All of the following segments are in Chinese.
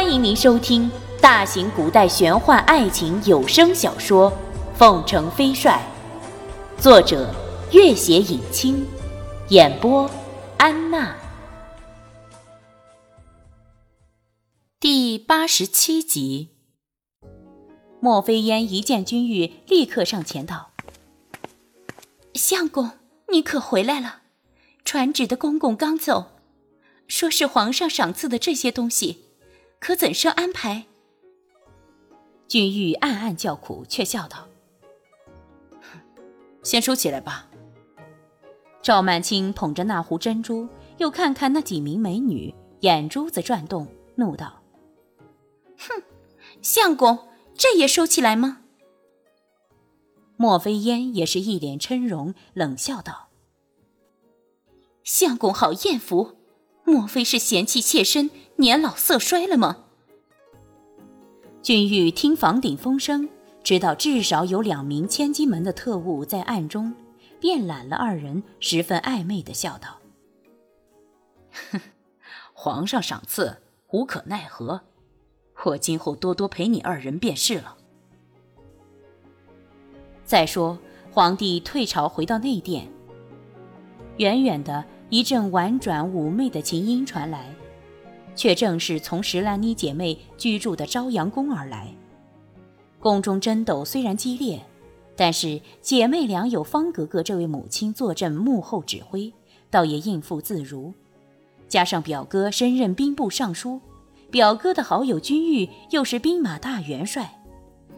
欢迎您收听大型古代玄幻爱情有声小说《凤城飞帅》，作者：月写影清，演播：安娜。第八十七集，莫非烟一见君玉，立刻上前道：“相公，你可回来了？传旨的公公刚走，说是皇上赏赐的这些东西。”可怎生安排？君玉暗暗叫苦，却笑道：“先收起来吧。”赵曼青捧着那壶珍珠，又看看那几名美女，眼珠子转动，怒道：“哼，相公，这也收起来吗？”莫非烟也是一脸嗔容，冷笑道：“相公好艳福。”莫非是嫌弃妾身年老色衰了吗？君玉听房顶风声，知道至少有两名千金门的特务在暗中，便揽了二人，十分暧昧的笑道：“ 皇上赏赐，无可奈何。我今后多多陪你二人便是了。再说，皇帝退朝回到内殿，远远的。”一阵婉转妩媚的琴音传来，却正是从石兰妮姐妹居住的朝阳宫而来。宫中争斗虽然激烈，但是姐妹俩有方格格这位母亲坐镇幕后指挥，倒也应付自如。加上表哥升任兵部尚书，表哥的好友君玉又是兵马大元帅，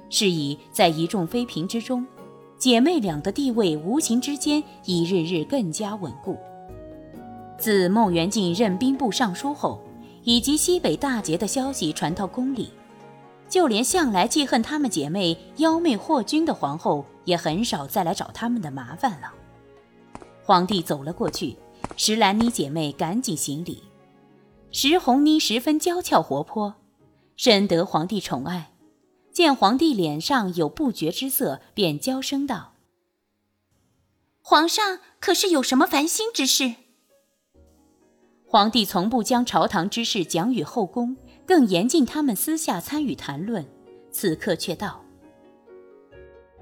是以在一众妃嫔之中，姐妹俩的地位无形之间已日日更加稳固。自孟元敬任兵部尚书后，以及西北大捷的消息传到宫里，就连向来记恨她们姐妹妖媚惑君的皇后，也很少再来找他们的麻烦了。皇帝走了过去，石兰妮姐妹赶紧行礼。石红妮十分娇俏活泼，深得皇帝宠爱，见皇帝脸上有不觉之色，便娇声道：“皇上可是有什么烦心之事？”皇帝从不将朝堂之事讲与后宫，更严禁他们私下参与谈论。此刻却道：“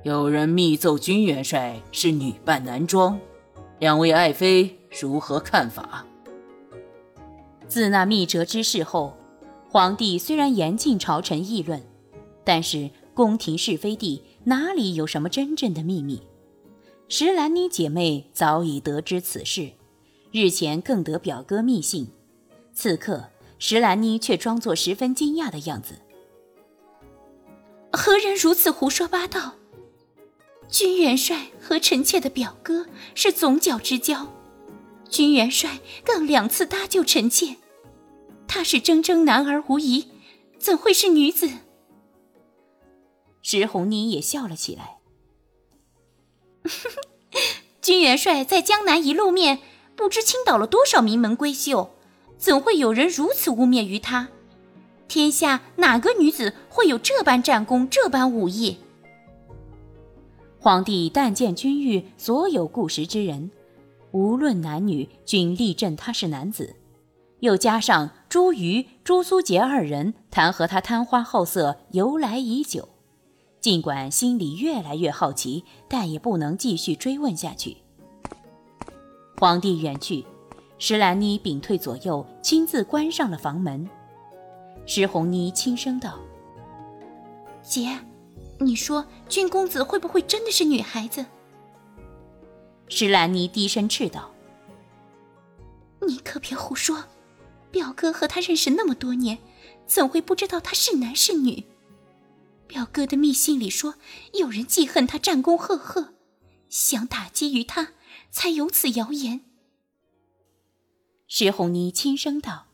有人密奏君元帅是女扮男装，两位爱妃如何看法？”自那密折之事后，皇帝虽然严禁朝臣议论，但是宫廷是非地哪里有什么真正的秘密？石兰妮姐妹早已得知此事。日前更得表哥密信，此刻石兰妮却装作十分惊讶的样子。何人如此胡说八道？君元帅和臣妾的表哥是总角之交，君元帅更两次搭救臣妾，他是铮铮男儿无疑，怎会是女子？石红妮也笑了起来。君元帅在江南一露面。不知倾倒了多少名门闺秀，怎会有人如此污蔑于他？天下哪个女子会有这般战功、这般武艺？皇帝但见君玉所有故识之人，无论男女，均力证他是男子。又加上朱瑜、朱苏杰二人弹劾他贪花好色由来已久，尽管心里越来越好奇，但也不能继续追问下去。皇帝远去，石兰妮屏退左右，亲自关上了房门。石红妮轻声道：“姐，你说君公子会不会真的是女孩子？”石兰妮低声斥道：“你可别胡说！表哥和他认识那么多年，怎会不知道他是男是女？表哥的密信里说，有人记恨他战功赫赫，想打击于他。”才有此谣言。石红妮轻声道：“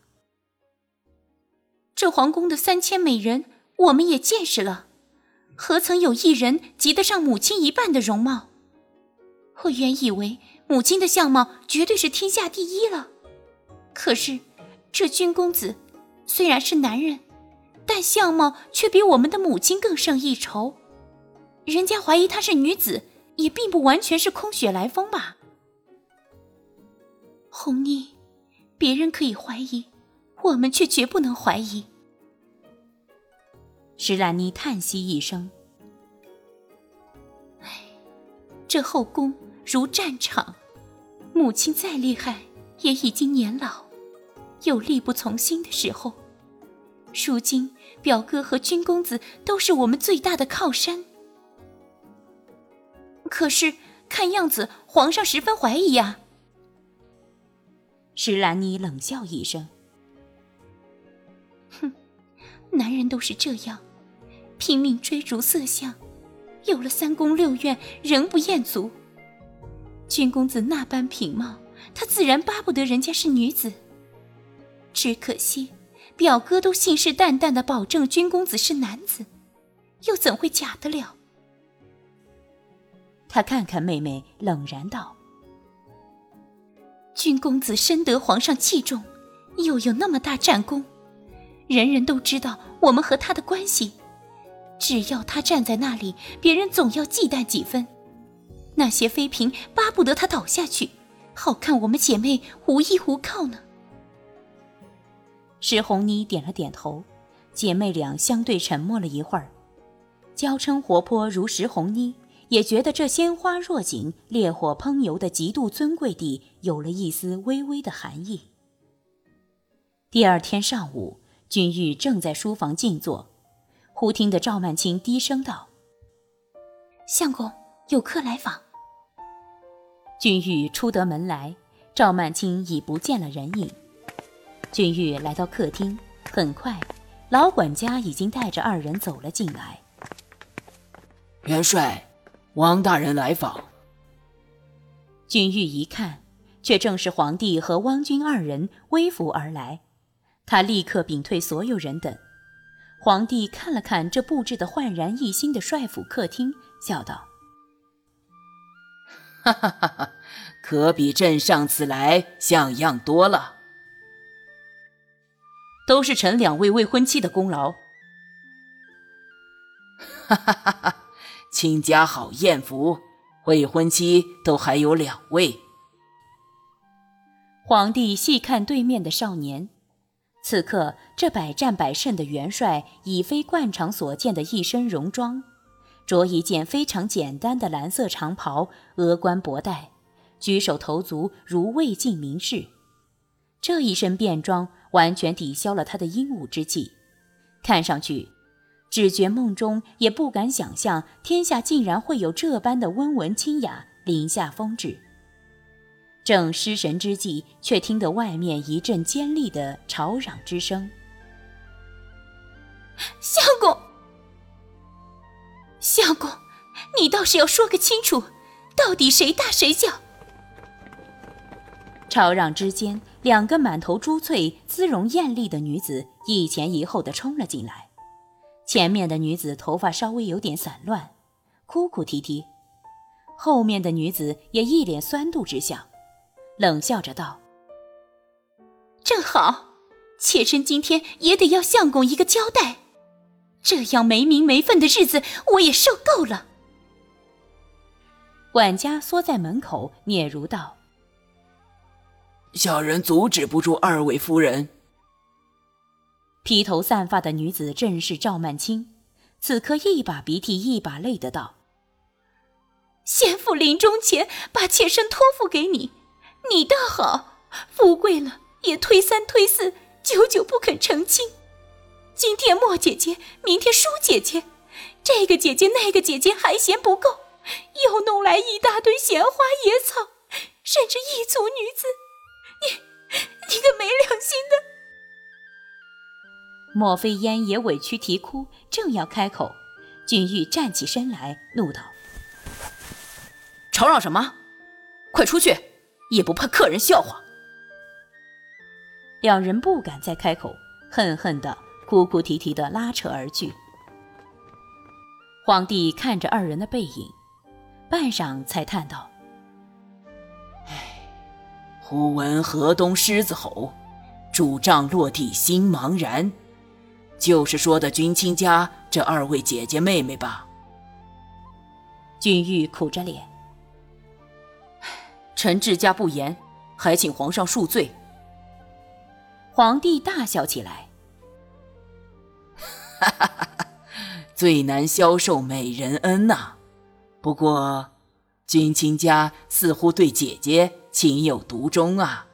这皇宫的三千美人，我们也见识了，何曾有一人及得上母亲一半的容貌？我原以为母亲的相貌绝对是天下第一了，可是这君公子虽然是男人，但相貌却比我们的母亲更胜一筹。人家怀疑她是女子，也并不完全是空穴来风吧？”红妮，别人可以怀疑，我们却绝不能怀疑。石兰妮叹息一声：“唉，这后宫如战场，母亲再厉害，也已经年老，有力不从心的时候。如今表哥和君公子都是我们最大的靠山，可是看样子皇上十分怀疑呀。”石兰妮冷笑一声。哼男人都是这样，拼命追逐色相，有了三宫六院仍不厌足。君公子那般品貌，他自然巴不得人家是女子。只可惜，表哥都信誓旦旦的保证君公子是男子，又怎会假得了？他看看妹妹，冷然道：“君公子深得皇上器重，又有那么大战功。”人人都知道我们和他的关系，只要他站在那里，别人总要忌惮几分。那些妃嫔巴不得他倒下去，好看我们姐妹无依无靠呢。石红妮点了点头，姐妹俩相对沉默了一会儿。娇嗔活泼如石红妮，也觉得这鲜花若锦、烈火烹油的极度尊贵地有了一丝微微的寒意。第二天上午。君玉正在书房静坐，忽听得赵曼青低声道：“相公，有客来访。”君玉出得门来，赵曼青已不见了人影。君玉来到客厅，很快，老管家已经带着二人走了进来。元帅，王大人来访。君玉一看，却正是皇帝和汪君二人微服而来。他立刻屏退所有人等。皇帝看了看这布置的焕然一新的帅府客厅，笑道：“哈哈哈哈，可比朕上次来像样多了。都是臣两位未婚妻的功劳。”哈哈哈哈，亲家好艳福，未婚妻都还有两位。皇帝细看对面的少年。此刻，这百战百胜的元帅已非惯常所见的一身戎装，着一件非常简单的蓝色长袍，额冠博带，举手投足如魏晋名士。这一身便装完全抵消了他的英武之气，看上去，只觉梦中也不敢想象，天下竟然会有这般的温文清雅、林下风致。正失神之际，却听得外面一阵尖利的吵嚷之声。相公，相公，你倒是要说个清楚，到底谁大谁小？吵嚷之间，两个满头珠翠、姿容艳丽的女子一前一后的冲了进来。前面的女子头发稍微有点散乱，哭哭啼啼；后面的女子也一脸酸度之相。冷笑着道：“正好，妾身今天也得要相公一个交代。这样没名没分的日子，我也受够了。”管家缩在门口，嗫嚅道：“小人阻止不住二位夫人。”披头散发的女子正是赵曼青，此刻一把鼻涕一把泪的道：“先父临终前把妾身托付给你。”你倒好，富贵了也推三推四，久久不肯成亲。今天莫姐姐，明天舒姐姐，这个姐姐那个姐姐还嫌不够，又弄来一大堆闲花野草，甚至异族女子。你，你个没良心的！莫非烟也委屈啼哭，正要开口，君玉站起身来，怒道：“吵嚷什么？快出去！”也不怕客人笑话。两人不敢再开口，恨恨的哭哭啼啼的拉扯而去。皇帝看着二人的背影，半晌才叹道：“唉，忽闻河东狮子吼，拄杖落地心茫然。就是说的君亲家这二位姐姐妹妹吧？”君玉苦着脸。臣治家不严，还请皇上恕罪。皇帝大笑起来，哈哈哈！最难消受美人恩呐。不过，君亲家似乎对姐姐情有独钟啊。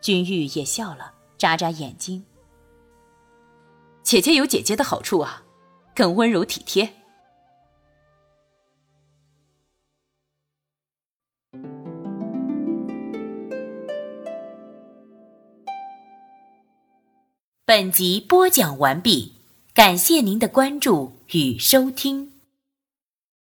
君玉也笑了，眨眨眼睛。姐姐有姐姐的好处啊，更温柔体贴。本集播讲完毕，感谢您的关注与收听。